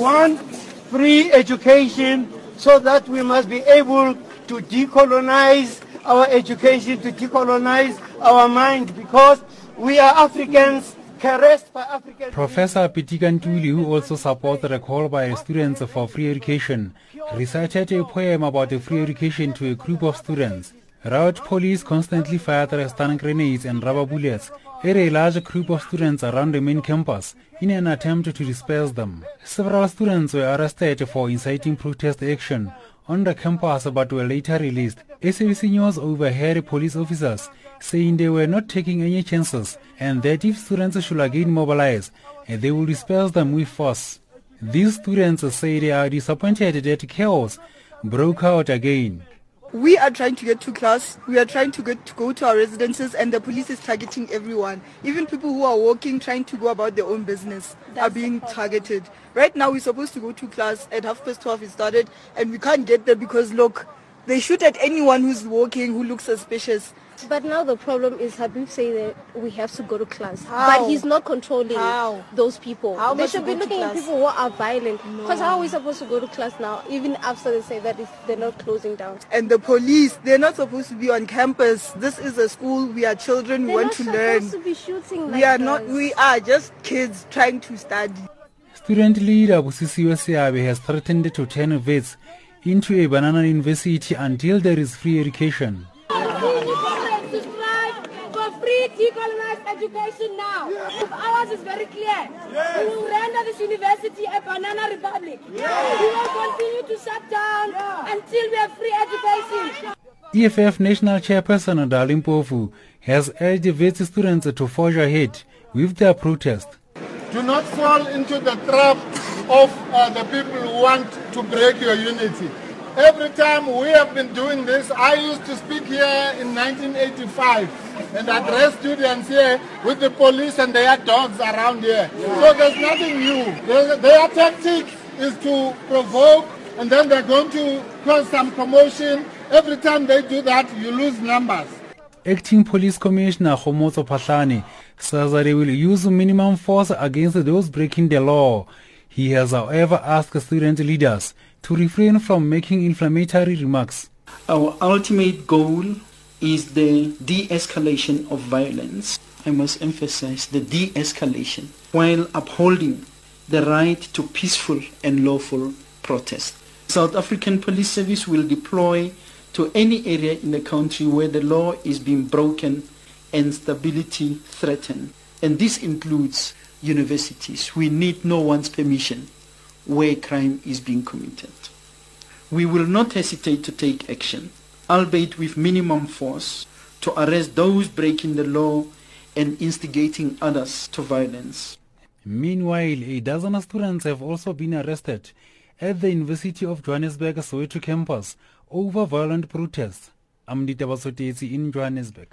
want free education so that we must be able to decolonize our education, to decolonize our mind because we are Africans caressed by African Professor Pitika Ntuli, who also supported a call by students for free education, recited a poem about free education to a group of students. Riot police constantly fired stun grenades and rubber bullets a large group of students around the main campus in an attempt to disperse them. Several students were arrested for inciting protest action on the campus but were later released. SABC News overheard police officers saying they were not taking any chances and that if students should again mobilize, eh, they will disperse them with force. These students say they are disappointed that chaos broke out again. We are trying to get to class. We are trying to get to go to our residences, and the police is targeting everyone. Even people who are walking, trying to go about their own business, That's are being targeted. Right now, we're supposed to go to class at half past twelve. It started, and we can't get there because look, they shoot at anyone who's walking who looks suspicious. But now the problem is Habib saying that we have to go to class. How? But he's not controlling How? those people. How they should be looking at people who are violent. Because No. how are we supposed to go to class now, even after they say that it's, they're not closing down? And the police, they're not supposed to be on campus. This is a school. We are children. We They're want not to learn. supposed to be shooting We like are not. We are just kids trying to study. Student leader Busisiwe Seabe has threatened to turn Wits into a banana university until there is free education. To free decolonized education now. Ours is very clear. We will render this university a banana republic. We will continue to shut down until we have free education. EFF National Chairperson Dali Mpofu has urged Wits students to forge ahead with their protest. Do not fall into the trap of uh, the people who want to break your unity. Every time we have been doing this, I used to speak here in 1985 and address students here with the police and their dogs around here. So there's nothing new. Their, their tactic is to provoke and then they're going to cause some commotion. Every time they do that, you lose numbers. Acting Police Commissioner Khomotso Phahlane says that he will use minimum force against those breaking the law. He has, however, asked student leaders to refrain from making inflammatory remarks. Our ultimate goal is the de-escalation of violence. I must emphasize the de-escalation while upholding the right to peaceful and lawful protest. South African Police Service will deploy to any area in the country where the law is being broken and stability threatened. And this includes universities. We need no one's permission where crime is being committed. We will not hesitate to take action, albeit with minimum force, to arrest those breaking the law and instigating others to violence. Meanwhile, a dozen students have also been arrested at the University of Johannesburg Soweto campus over violent protests. I'm in Johannesburg.